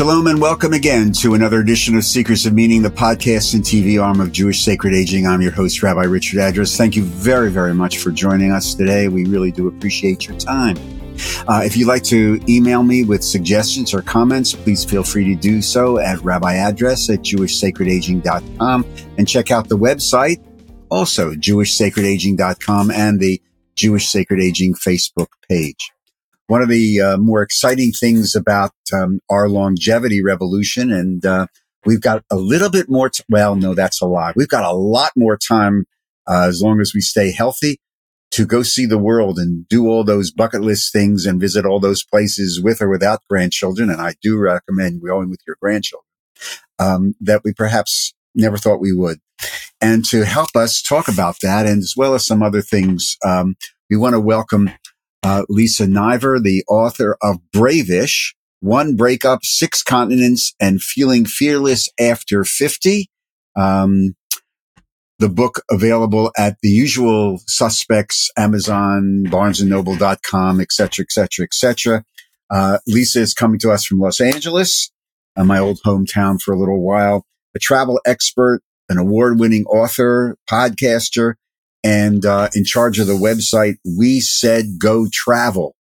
Shalom and welcome again to another edition of Seekers of Meaning, the podcast and TV arm of Jewish Sacred Aging. I'm your host, Rabbi Richard Address. Thank you very, very much for joining us today. We really do appreciate your time. Uh, if you'd like to email me with suggestions or comments, please feel free to do so at rabbiaddress at jewishsacredaging.com and check out the website, also jewishsacredaging.com and the Jewish Sacred Aging Facebook page. One of the uh, more exciting things about um, our longevity revolution, and uh, we've got a little bit more. T- well, no, that's a lie. We've got a lot more time uh, as long as we stay healthy to go see the world and do all those bucket list things and visit all those places with or without grandchildren. And I do recommend going with your grandchildren um, that we perhaps never thought we would. And to help us talk about that, and as well as some other things, um, we want to welcome uh, Lisa Niver, the author of Brave-ish, One Breakup, Six Continents, and Feeling Fearless After 50. Um, the book available at the usual suspects, Amazon, barnesandnoble.com, et cetera, et cetera, et cetera. Uh, Lisa is coming to us from Los Angeles, uh, my old hometown for a little while, a travel expert, an award winning author, podcaster, and uh, in charge of the website We Said Go Travel,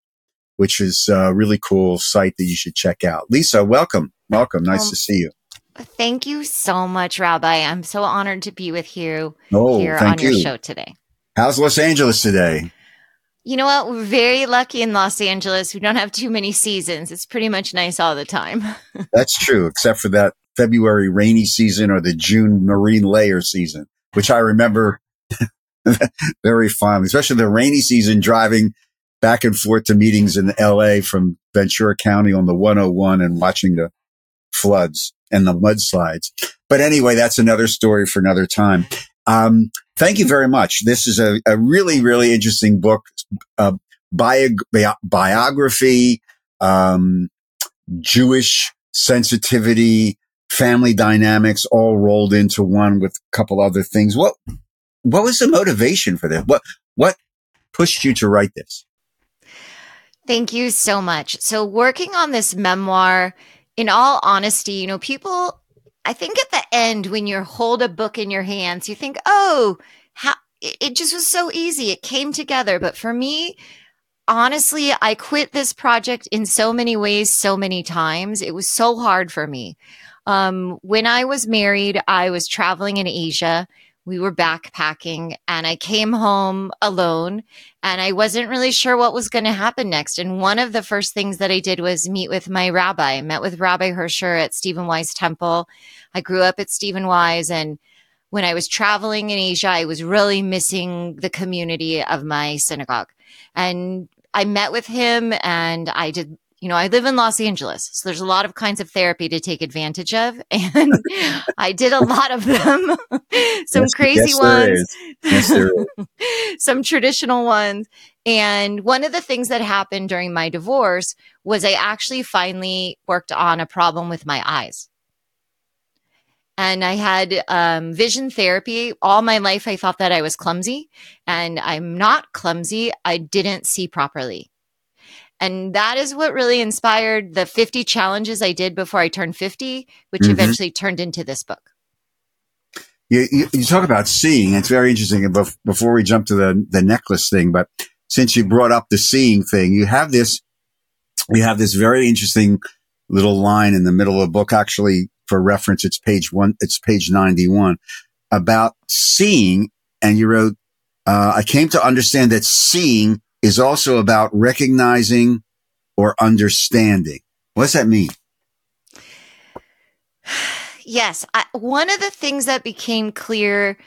which is a really cool site that you should check out. Lisa, welcome, welcome. Nice um, to see you. Thank you so much, Rabbi. I'm so honored to be with you oh, here on your show today. How's Los Angeles today? You know what? We're very lucky in Los Angeles. We don't have too many seasons. It's pretty much nice all the time. That's true, except for that February rainy season or the June marine layer season, which I remember very fondly, especially the rainy season driving back and forth to meetings in LA from Ventura County on the 101 and watching the floods and the mudslides. But anyway, that's another story for another time. Um, thank you very much. This is a, a really, really interesting book, uh, bio, bi- biography, um, Jewish sensitivity, family dynamics all rolled into one with a couple other things. What what was the motivation for this? What what pushed you to write this? Thank you so much. So working on this memoir, in all honesty, you know, people I think at the end when you hold a book in your hands, you think, "Oh, how it just was so easy. It came together." But for me, honestly, I quit this project in so many ways, so many times. It was so hard for me. Um, when I was married, I was traveling in Asia we were backpacking and I came home alone and I wasn't really sure what was going to happen next. And one of the first things that I did was meet with my rabbi. I met with Rabbi Herscher at Stephen Wise Temple. I grew up at Stephen Wise and when I was traveling in Asia, I was really missing the community of my synagogue. And I met with him and I did you know, I live in Los Angeles, so there's a lot of kinds of therapy to take advantage of. And I did a lot of them, some yes, crazy yes, ones, yes, some traditional ones. And one of the things that happened during my divorce was I actually finally worked on a problem with my eyes. And I had um, vision therapy. All my life, I thought that I was clumsy, and I'm not clumsy. I didn't see properly. And that is what really inspired the 50 challenges I did before I turned 50, which mm-hmm. eventually turned into this book. You, you, you, talk about seeing. It's very interesting. Before we jump to the, the necklace thing, but since you brought up the seeing thing, you have this, you have this very interesting little line in the middle of the book. Actually, for reference, it's page one, it's page 91 about seeing. And you wrote, uh, I came to understand that seeing is also about recognizing or understanding. What does that mean? Yes. I, one of the things that became clear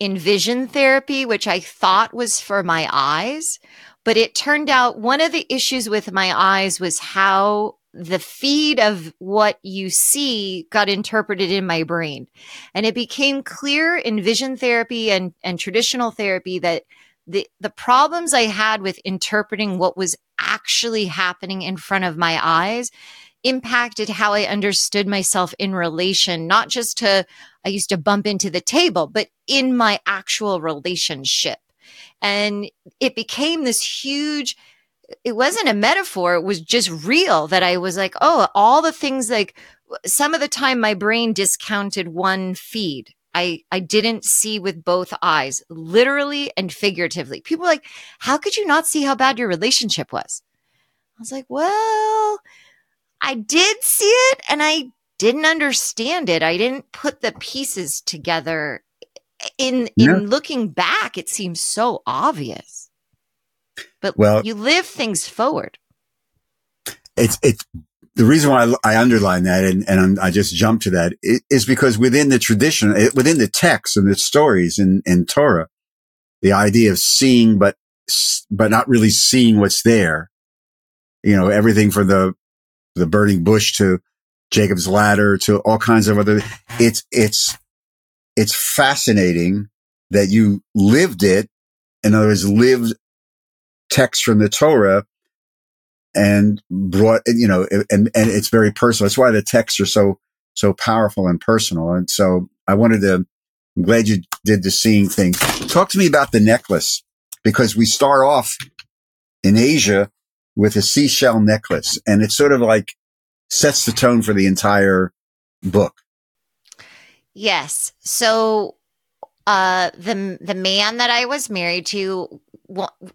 in vision therapy, which I thought was for my eyes, but it turned out one of the issues with my eyes was how the feed of what you see got interpreted in my brain. And it became clear in vision therapy and, and traditional therapy that the the problems I had with interpreting what was actually happening in front of my eyes impacted how I understood myself in relation, not just to I used to bump into the table, but in my actual relationship. And it became this huge it wasn't a metaphor it was just real that i was like oh all the things like some of the time my brain discounted one feed. I, I didn't see with both eyes, literally and figuratively. People like, how could you not see how bad your relationship was? I was like, well, I did see it and I didn't understand it. I didn't put the pieces together. In in yeah. looking back, it seems so obvious. But well, you live things forward. It's it's the reason why I, I underline that and, and I just jump to that is because within the tradition, within the text and the stories in, in Torah, the idea of seeing, but, but not really seeing what's there, you know, everything from the, the burning bush to Jacob's ladder to all kinds of other, it's, it's, it's fascinating that you lived it. In other words, lived text from the Torah and brought, you know, and, and it's very personal. That's why the texts are so, so powerful and personal. And so I wanted to, I'm glad you did the seeing thing. Talk to me about the necklace because we start off in Asia with a seashell necklace and it sort of like sets the tone for the entire book. Yes. So, uh, the, the man that I was married to,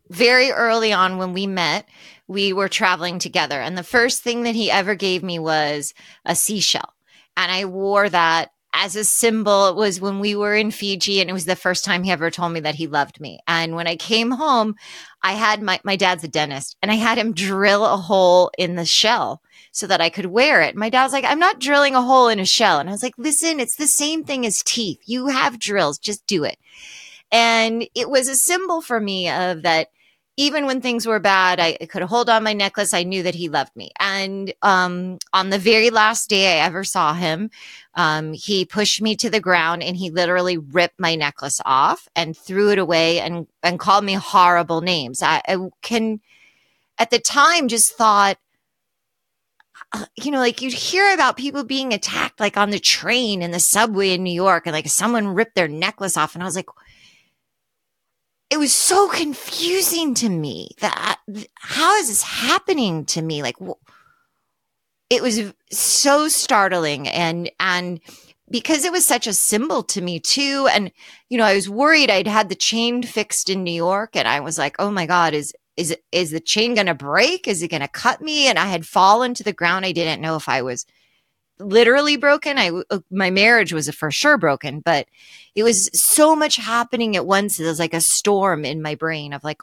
very early on when we met, we were traveling together. And the first thing that he ever gave me was a seashell. And I wore that as a symbol. It was when we were in Fiji and it was the first time he ever told me that he loved me. And when I came home, I had my, my dad's a dentist and I had him drill a hole in the shell so that I could wear it. My dad was like, I'm not drilling a hole in a shell. And I was like, listen, it's the same thing as teeth. You have drills, just do it. And it was a symbol for me of that even when things were bad, I could hold on my necklace. I knew that he loved me. And um, on the very last day I ever saw him, um, he pushed me to the ground and he literally ripped my necklace off and threw it away and, and called me horrible names. I, I can, at the time, just thought, uh, you know, like you'd hear about people being attacked, like on the train in the subway in New York, and like someone ripped their necklace off. And I was like, it was so confusing to me that how is this happening to me? Like, it was so startling and, and, because it was such a symbol to me too. And, you know, I was worried I'd had the chain fixed in New York and I was like, oh my God, is, is, is the chain going to break? Is it going to cut me? And I had fallen to the ground. I didn't know if I was literally broken. I uh, my marriage was for sure broken, but it was so much happening at once. It was like a storm in my brain of like,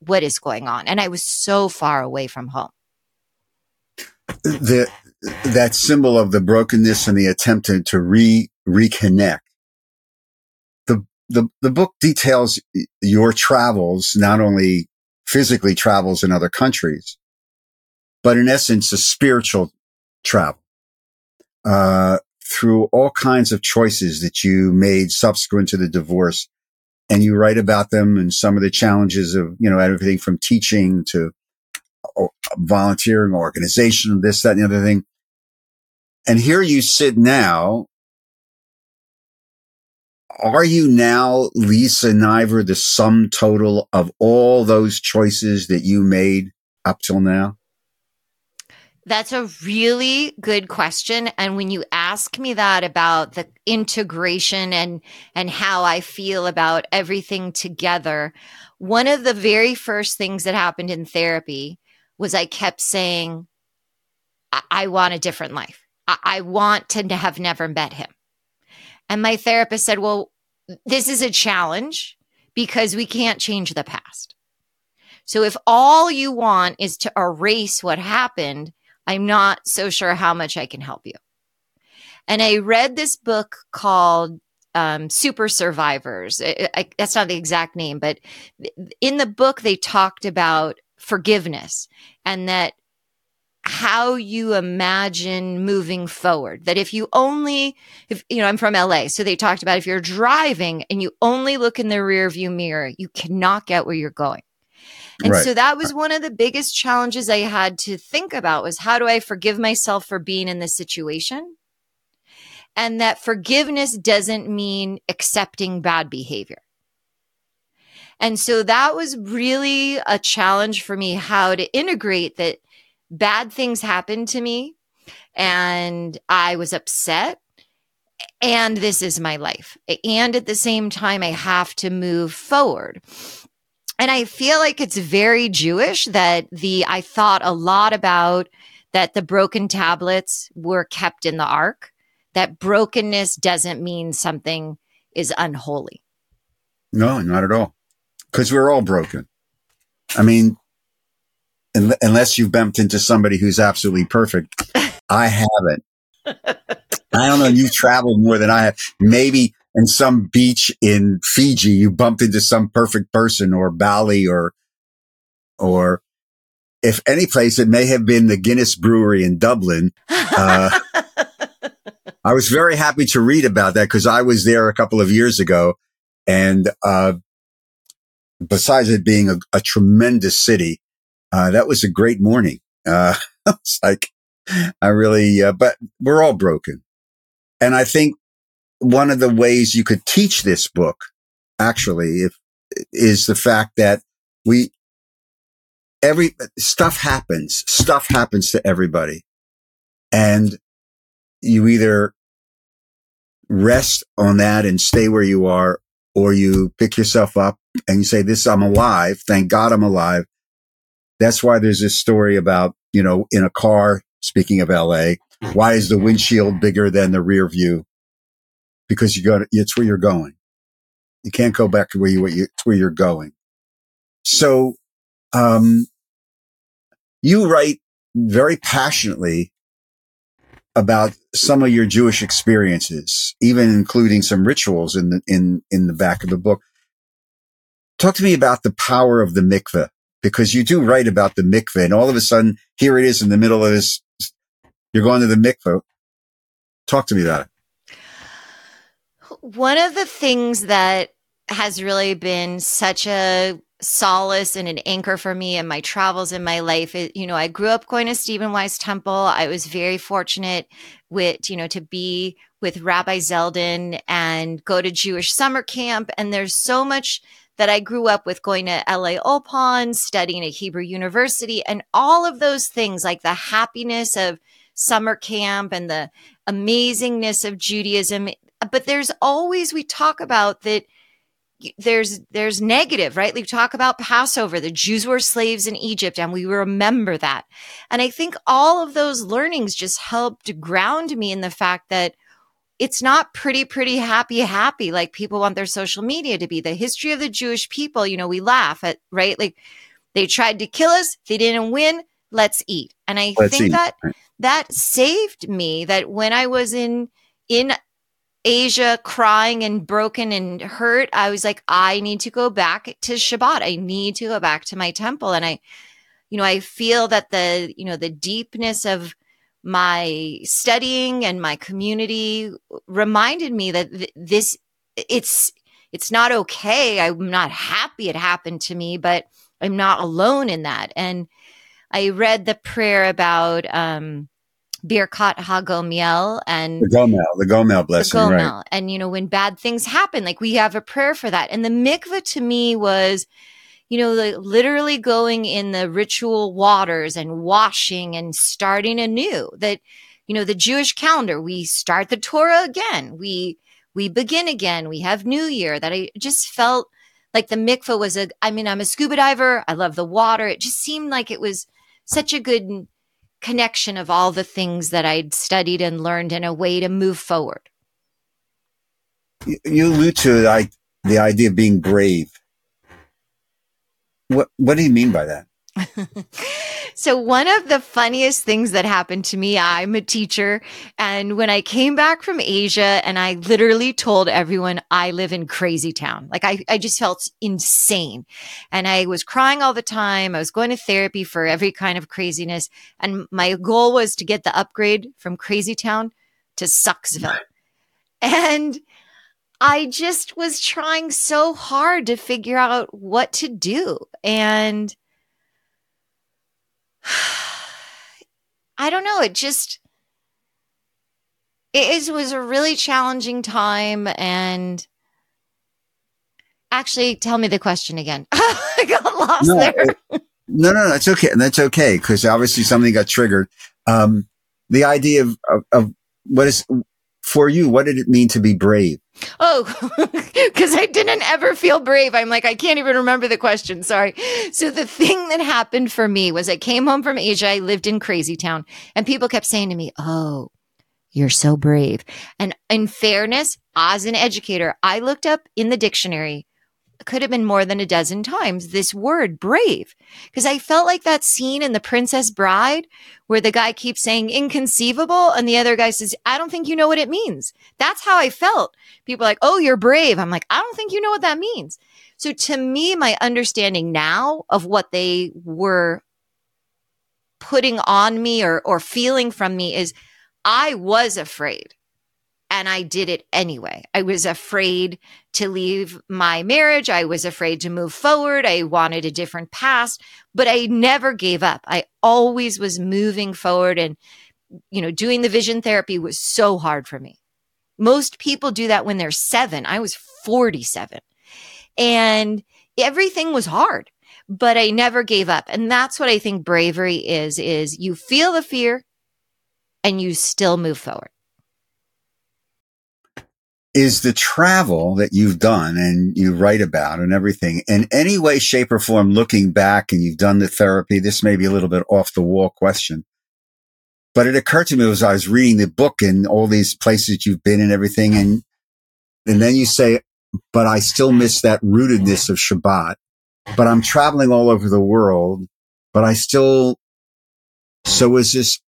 what is going on? And I was so far away from home. The that symbol of the brokenness and the attempt to, re reconnect. The, the the book details your travels, not only physically travels in other countries, but in essence, a spiritual travel uh, through all kinds of choices that you made subsequent to the divorce. And you write about them and some of the challenges of, you know, everything from teaching to volunteering, organization, this, that, and the other thing. And here you sit now. Are you now, Lisa Niver, the sum total of all those choices that you made up till now? That's a really good question. And when you ask me that about the integration and, and how I feel about everything together, one of the very first things that happened in therapy was I kept saying, I, I want a different life. I-, I want to have never met him. And my therapist said, Well, this is a challenge because we can't change the past. So if all you want is to erase what happened, I'm not so sure how much I can help you. And I read this book called um, Super Survivors. I, I, that's not the exact name, but in the book, they talked about forgiveness and that how you imagine moving forward. That if you only, if you know, I'm from LA, so they talked about if you're driving and you only look in the rear view mirror, you cannot get where you're going. And right. so that was one of the biggest challenges I had to think about was how do I forgive myself for being in this situation? And that forgiveness doesn't mean accepting bad behavior. And so that was really a challenge for me how to integrate that bad things happened to me and I was upset. And this is my life. And at the same time, I have to move forward. And I feel like it's very Jewish that the, I thought a lot about that the broken tablets were kept in the ark, that brokenness doesn't mean something is unholy. No, not at all. Because we're all broken. I mean, unless you've bumped into somebody who's absolutely perfect. I haven't. I don't know. You've traveled more than I have. Maybe in some beach in Fiji, you bumped into some perfect person or Bali or, or if any place, it may have been the Guinness Brewery in Dublin. Uh, I was very happy to read about that because I was there a couple of years ago. And, uh, besides it being a, a tremendous city, uh, that was a great morning. Uh, it's like, I really, uh, but we're all broken. And I think one of the ways you could teach this book actually if, is the fact that we, every stuff happens, stuff happens to everybody. And you either rest on that and stay where you are, or you pick yourself up and you say, this, I'm alive. Thank God I'm alive. That's why there's this story about, you know, in a car, speaking of LA, why is the windshield bigger than the rear view? Because you got it's where you're going. You can't go back to where you, you, where you're going. So, um, you write very passionately about some of your Jewish experiences, even including some rituals in the, in, in the back of the book. Talk to me about the power of the mikveh because you do write about the mikveh and all of a sudden here it is in the middle of this. You're going to the mikveh. Talk to me about it. One of the things that has really been such a solace and an anchor for me in my travels in my life it, you know i grew up going to stephen wise temple i was very fortunate with you know to be with rabbi zeldin and go to jewish summer camp and there's so much that I grew up with going to LA Ulpan, studying at Hebrew University, and all of those things like the happiness of summer camp and the amazingness of Judaism. But there's always, we talk about that there's there's negative right we talk about passover the jews were slaves in egypt and we remember that and i think all of those learnings just helped ground me in the fact that it's not pretty, pretty happy, happy like people want their social media to be. The history of the Jewish people, you know, we laugh at, right? Like they tried to kill us, they didn't win, let's eat. And I let's think eat. that that saved me that when I was in in Asia crying and broken and hurt, I was like, I need to go back to Shabbat. I need to go back to my temple. And I, you know, I feel that the, you know, the deepness of my studying and my community reminded me that th- this it's it's not okay i'm not happy it happened to me but i'm not alone in that and i read the prayer about um Birkat HaGomel and the Gomel, the Gomel blessing, the Gomel. right? And you know, when bad things happen, like we have a prayer for that. And the mikveh to me was you know, like literally going in the ritual waters and washing and starting anew. That, you know, the Jewish calendar, we start the Torah again. We we begin again. We have New Year. That I just felt like the mikveh was a. I mean, I'm a scuba diver. I love the water. It just seemed like it was such a good connection of all the things that I'd studied and learned in a way to move forward. You allude to the idea of being brave what What do you mean by that? So one of the funniest things that happened to me, I'm a teacher. And when I came back from Asia and I literally told everyone I live in crazy town, like I, I just felt insane. And I was crying all the time. I was going to therapy for every kind of craziness. And my goal was to get the upgrade from crazy town to Sucksville. And I just was trying so hard to figure out what to do. And I don't know, it just it is, was a really challenging time and actually tell me the question again. I got lost no, there. It, no, no, no, it's okay. That's okay because obviously something got triggered. Um, the idea of, of, of what is for you, what did it mean to be brave? Oh, because I didn't ever feel brave. I'm like, I can't even remember the question. Sorry. So the thing that happened for me was I came home from Asia. I lived in Crazy Town and people kept saying to me, Oh, you're so brave. And in fairness, as an educator, I looked up in the dictionary could have been more than a dozen times this word brave because I felt like that scene in The Princess Bride where the guy keeps saying inconceivable and the other guy says, I don't think you know what it means. That's how I felt. People like, Oh, you're brave. I'm like, I don't think you know what that means. So to me, my understanding now of what they were putting on me or, or feeling from me is I was afraid and I did it anyway. I was afraid to leave my marriage. I was afraid to move forward. I wanted a different past, but I never gave up. I always was moving forward and, you know, doing the vision therapy was so hard for me. Most people do that when they're seven. I was 47 and everything was hard, but I never gave up. And that's what I think bravery is, is you feel the fear and you still move forward is the travel that you've done and you write about and everything in any way, shape or form, looking back and you've done the therapy. This may be a little bit off the wall question, but it occurred to me as I was reading the book and all these places you've been and everything. And, and then you say, but I still miss that rootedness of Shabbat, but I'm traveling all over the world, but I still, so was this,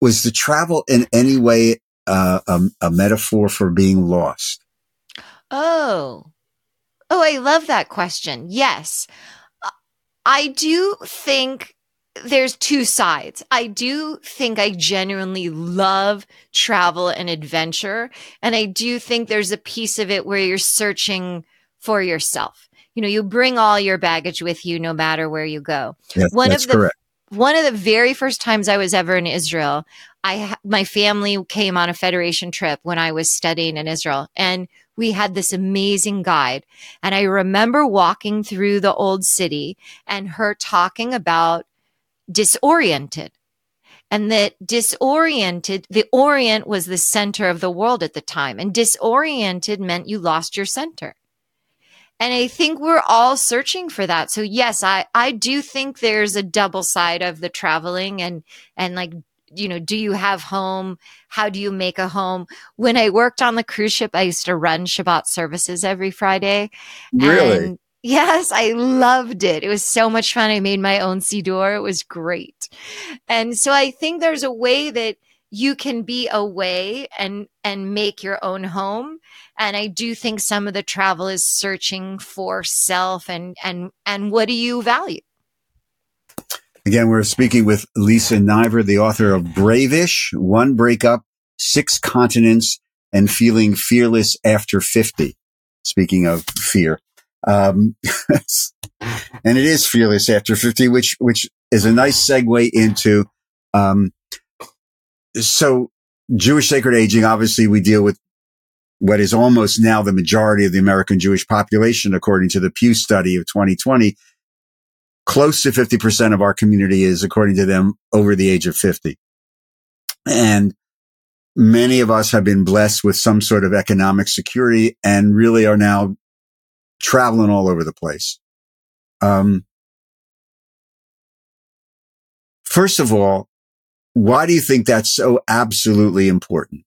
was the travel in any way uh, a, a metaphor for being lost? Oh, oh, I love that question. Yes, I do think there's two sides. I do think I genuinely love travel and adventure. And I do think there's a piece of it where you're searching for yourself. You know, you bring all your baggage with you no matter where you go. Yes, One that's of the correct one of the very first times I was ever in Israel, I my family came on a federation trip when I was studying in Israel and we had this amazing guide and I remember walking through the old city and her talking about disoriented and that disoriented the orient was the center of the world at the time and disoriented meant you lost your center and I think we're all searching for that. So yes, I, I do think there's a double side of the traveling and, and like, you know, do you have home? How do you make a home? When I worked on the cruise ship, I used to run Shabbat services every Friday. Really? And yes, I loved it. It was so much fun. I made my own Siddur. It was great. And so I think there's a way that you can be away and, and make your own home and i do think some of the travel is searching for self and and and what do you value again we're speaking with lisa niver the author of brave-ish one breakup six continents and feeling fearless after 50 speaking of fear um, and it is fearless after 50 which which is a nice segue into um, so Jewish sacred aging, obviously we deal with what is almost now the majority of the American Jewish population, according to the Pew study of 2020, close to 50% of our community is, according to them, over the age of 50. And many of us have been blessed with some sort of economic security and really are now traveling all over the place. Um, first of all, why do you think that's so absolutely important?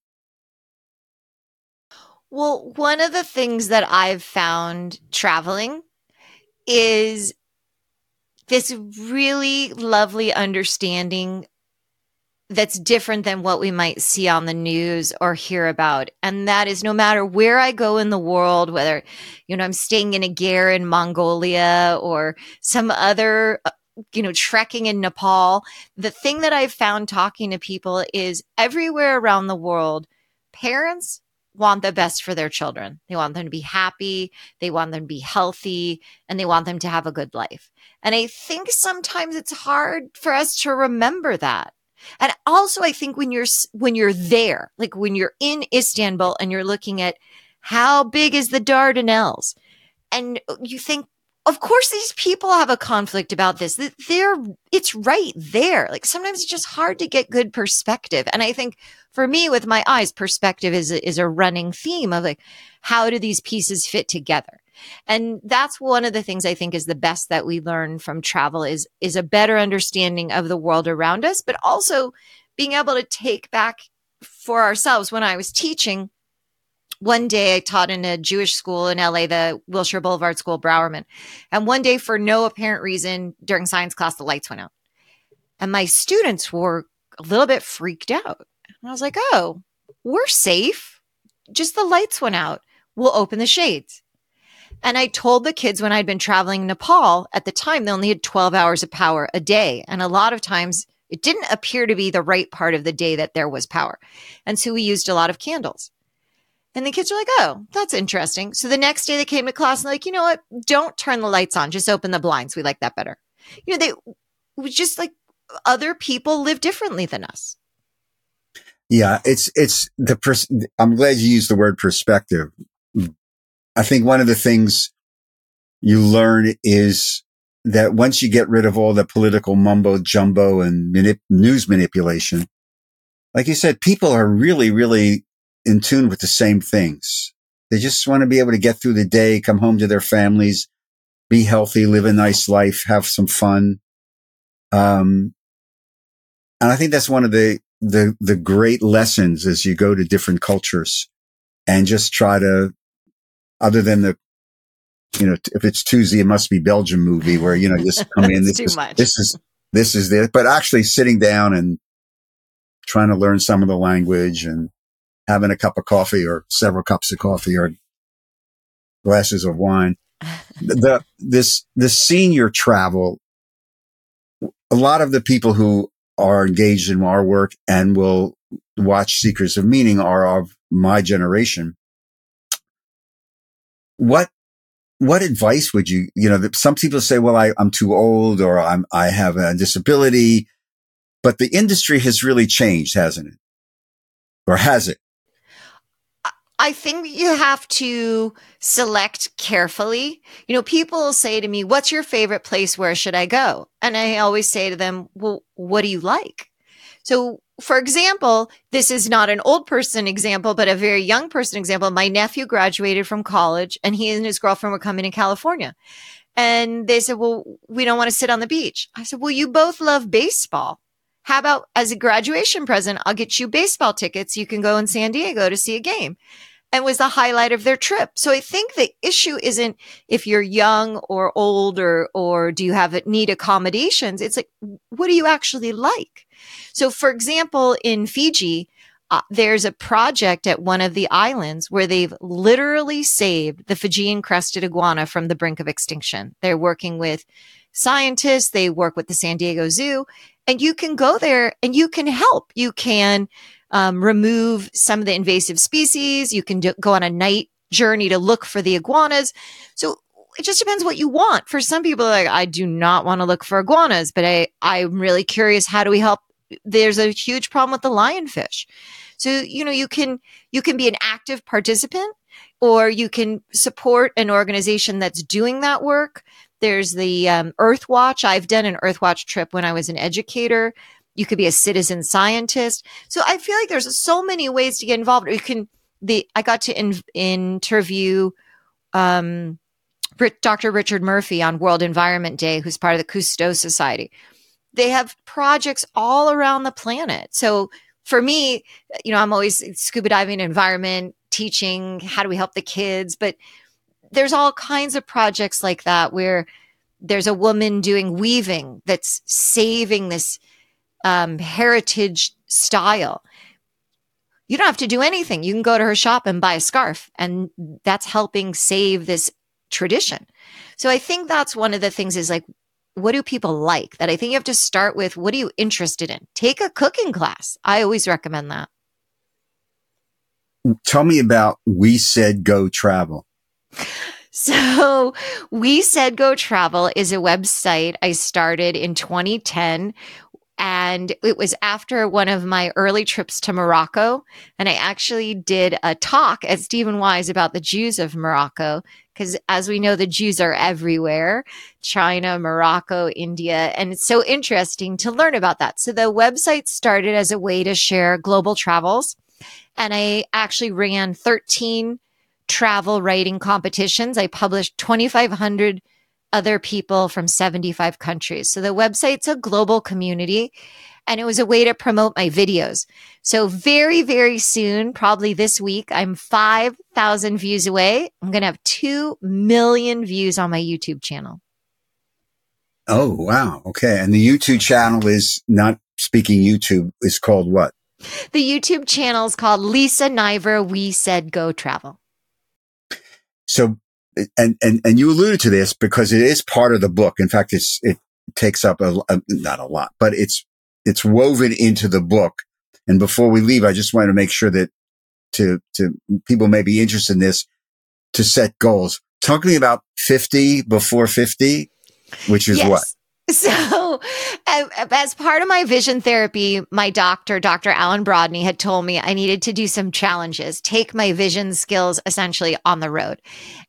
Well, one of the things that I've found traveling is this really lovely understanding that's different than what we might see on the news or hear about. And that is no matter where I go in the world, whether, you know, I'm staying in a ger in Mongolia or some other, uh, you know, trekking in Nepal, the thing that I've found talking to people is everywhere around the world, parents want the best for their children. They want them to be happy, they want them to be healthy, and they want them to have a good life. And I think sometimes it's hard for us to remember that. And also I think when you're when you're there, like when you're in Istanbul and you're looking at how big is the Dardanelles and you think of course these people have a conflict about this. They're it's right there. Like sometimes it's just hard to get good perspective. And i think for me with my eyes perspective is is a running theme of like how do these pieces fit together? And that's one of the things i think is the best that we learn from travel is is a better understanding of the world around us but also being able to take back for ourselves. When i was teaching one day I taught in a Jewish school in LA, the Wilshire Boulevard School, Brawerman. And one day, for no apparent reason, during science class, the lights went out. And my students were a little bit freaked out. And I was like, oh, we're safe. Just the lights went out. We'll open the shades. And I told the kids when I'd been traveling Nepal at the time, they only had 12 hours of power a day. And a lot of times it didn't appear to be the right part of the day that there was power. And so we used a lot of candles. And the kids are like, oh, that's interesting. So the next day they came to class and like, you know what? Don't turn the lights on. Just open the blinds. We like that better. You know, they was just like other people live differently than us. Yeah, it's it's the pers- I'm glad you used the word perspective. I think one of the things you learn is that once you get rid of all the political mumbo jumbo and manip- news manipulation, like you said, people are really, really in tune with the same things. They just want to be able to get through the day, come home to their families, be healthy, live a nice life, have some fun. Um, and I think that's one of the, the, the great lessons as you go to different cultures and just try to, other than the, you know, if it's Tuesday, it must be Belgium movie where, you know, just come in. this is, much. this is, this is this, but actually sitting down and trying to learn some of the language and having a cup of coffee or several cups of coffee or glasses of wine. the, this, the senior travel, a lot of the people who are engaged in our work and will watch Seekers of Meaning are of my generation. What, what advice would you, you know, some people say, well, I, I'm too old or I'm, I have a disability, but the industry has really changed, hasn't it? Or has it? I think you have to select carefully. You know, people say to me, What's your favorite place? Where should I go? And I always say to them, Well, what do you like? So, for example, this is not an old person example, but a very young person example. My nephew graduated from college and he and his girlfriend were coming to California. And they said, Well, we don't want to sit on the beach. I said, Well, you both love baseball. How about as a graduation present, I'll get you baseball tickets. You can go in San Diego to see a game and was the highlight of their trip. So I think the issue isn't if you're young or old or, or do you have need accommodations? It's like, what do you actually like? So for example, in Fiji, uh, there's a project at one of the islands where they've literally saved the Fijian crested iguana from the brink of extinction. They're working with scientists. They work with the San Diego Zoo and you can go there and you can help. You can um, remove some of the invasive species. You can do, go on a night journey to look for the iguanas. So it just depends what you want. For some people, like I do not want to look for iguanas, but I I'm really curious. How do we help? There's a huge problem with the lionfish. So you know you can you can be an active participant, or you can support an organization that's doing that work. There's the um, Earthwatch. I've done an Earthwatch trip when I was an educator you could be a citizen scientist. So I feel like there's so many ways to get involved. You can the I got to in, interview um, Dr. Richard Murphy on World Environment Day, who's part of the Cousteau Society. They have projects all around the planet. So for me, you know, I'm always scuba diving, environment, teaching, how do we help the kids? But there's all kinds of projects like that where there's a woman doing weaving that's saving this um, heritage style. You don't have to do anything. You can go to her shop and buy a scarf, and that's helping save this tradition. So I think that's one of the things is like, what do people like? That I think you have to start with what are you interested in? Take a cooking class. I always recommend that. Tell me about We Said Go Travel. So, We Said Go Travel is a website I started in 2010 And it was after one of my early trips to Morocco. And I actually did a talk at Stephen Wise about the Jews of Morocco. Because as we know, the Jews are everywhere China, Morocco, India. And it's so interesting to learn about that. So the website started as a way to share global travels. And I actually ran 13 travel writing competitions. I published 2,500 other people from 75 countries. So the website's a global community and it was a way to promote my videos. So very, very soon, probably this week, I'm 5,000 views away. I'm going to have 2 million views on my YouTube channel. Oh, wow. Okay. And the YouTube channel is not speaking YouTube is called what? The YouTube channel is called Lisa Niver. We said go travel. So and, and, and you alluded to this because it is part of the book. In fact, it's, it takes up a, a, not a lot, but it's, it's woven into the book. And before we leave, I just wanted to make sure that to, to people may be interested in this to set goals. Talking about 50 before 50, which is yes. what? So, as part of my vision therapy, my doctor, Dr. Alan Brodney, had told me I needed to do some challenges, take my vision skills essentially on the road.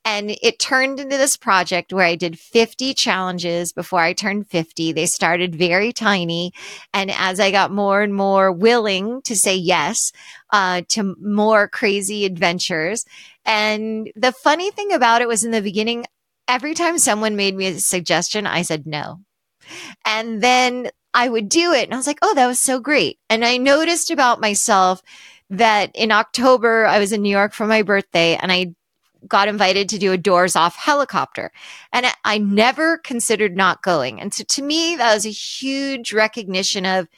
And it turned into this project where I did 50 challenges before I turned 50. They started very tiny. And as I got more and more willing to say yes uh, to more crazy adventures, and the funny thing about it was in the beginning, every time someone made me a suggestion, I said no and then I would do it. And I was like, oh, that was so great. And I noticed about myself that in October, I was in New York for my birthday and I got invited to do a doors off helicopter. And I never considered not going. And so to me, that was a huge recognition of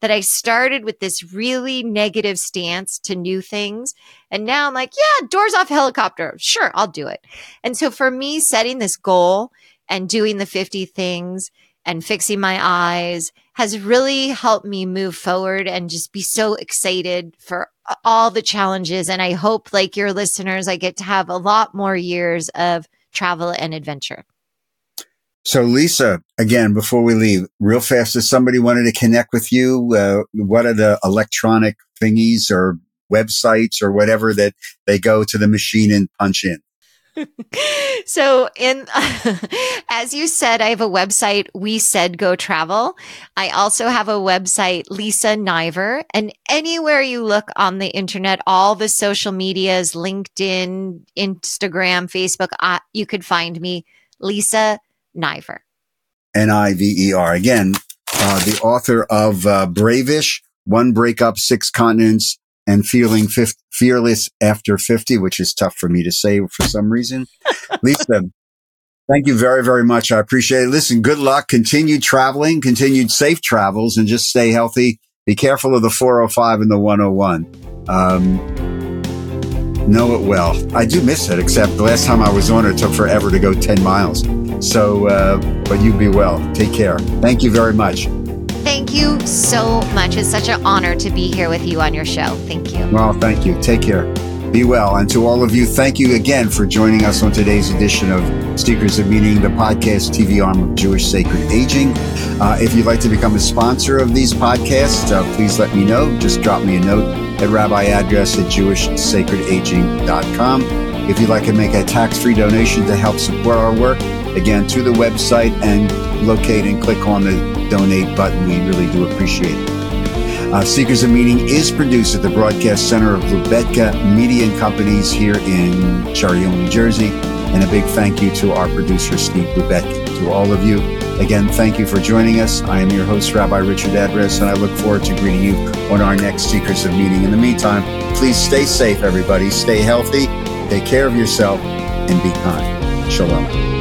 that I started with this really negative stance to new things. And now I'm like, yeah, doors off helicopter. Sure, I'll do it. And so for me, setting this goal and doing the 50 things and fixing my eyes has really helped me move forward and just be so excited for all the challenges. And I hope, like your listeners, I get to have a lot more years of travel and adventure. So, Lisa, again, before we leave, real fast, if somebody wanted to connect with you, uh, what are the electronic thingies or websites or whatever that they go to the machine and punch in? So in as you said i have a website we said go travel. I also have a website lisa niver. And anywhere you look on the internet all the social medias linkedin instagram facebook uh, you could find me lisa niver. N-i-v-e-r again uh, the author of uh, brave-ish one breakup six continents and feeling fearless after 50, which is tough for me to say for some reason. Lisa, thank you very, very much. I appreciate it. Listen, good luck. Continued traveling, continued safe travels, and just stay healthy. Be careful of the 405 and the 101. Um, know it well. I do miss it, except the last time I was on it, it took forever to go 10 miles. So, uh, but you be well. Take care. Thank you very much. Thank you so much. It's such an honor to be here with you on your show. Thank you. Well, thank you. Take care. Be well. And to all of you, thank you again for joining us on today's edition of Seekers of Meaning, the podcast TV arm of Jewish Sacred Aging. Uh, if you'd like to become a sponsor of these podcasts, uh, please let me know. Just drop me a note at rabbi address at jewishsacredaging.com. If you'd like to make a tax free donation to help support our work, again, to the website and locate and click on the donate button. We really do appreciate it. Uh, Seekers of Meaning is produced at the Broadcast Center of Lubetkin Media and Companies here in Hill, New Jersey. And a big thank you to our producer, Steve Lubetkin. To all of you, again, thank you for joining us. I am your host, Rabbi Richard Address, and I look forward to greeting you on our next Seekers of Meaning. In the meantime, please stay safe, everybody. Stay healthy, take care of yourself, and be kind. Shalom.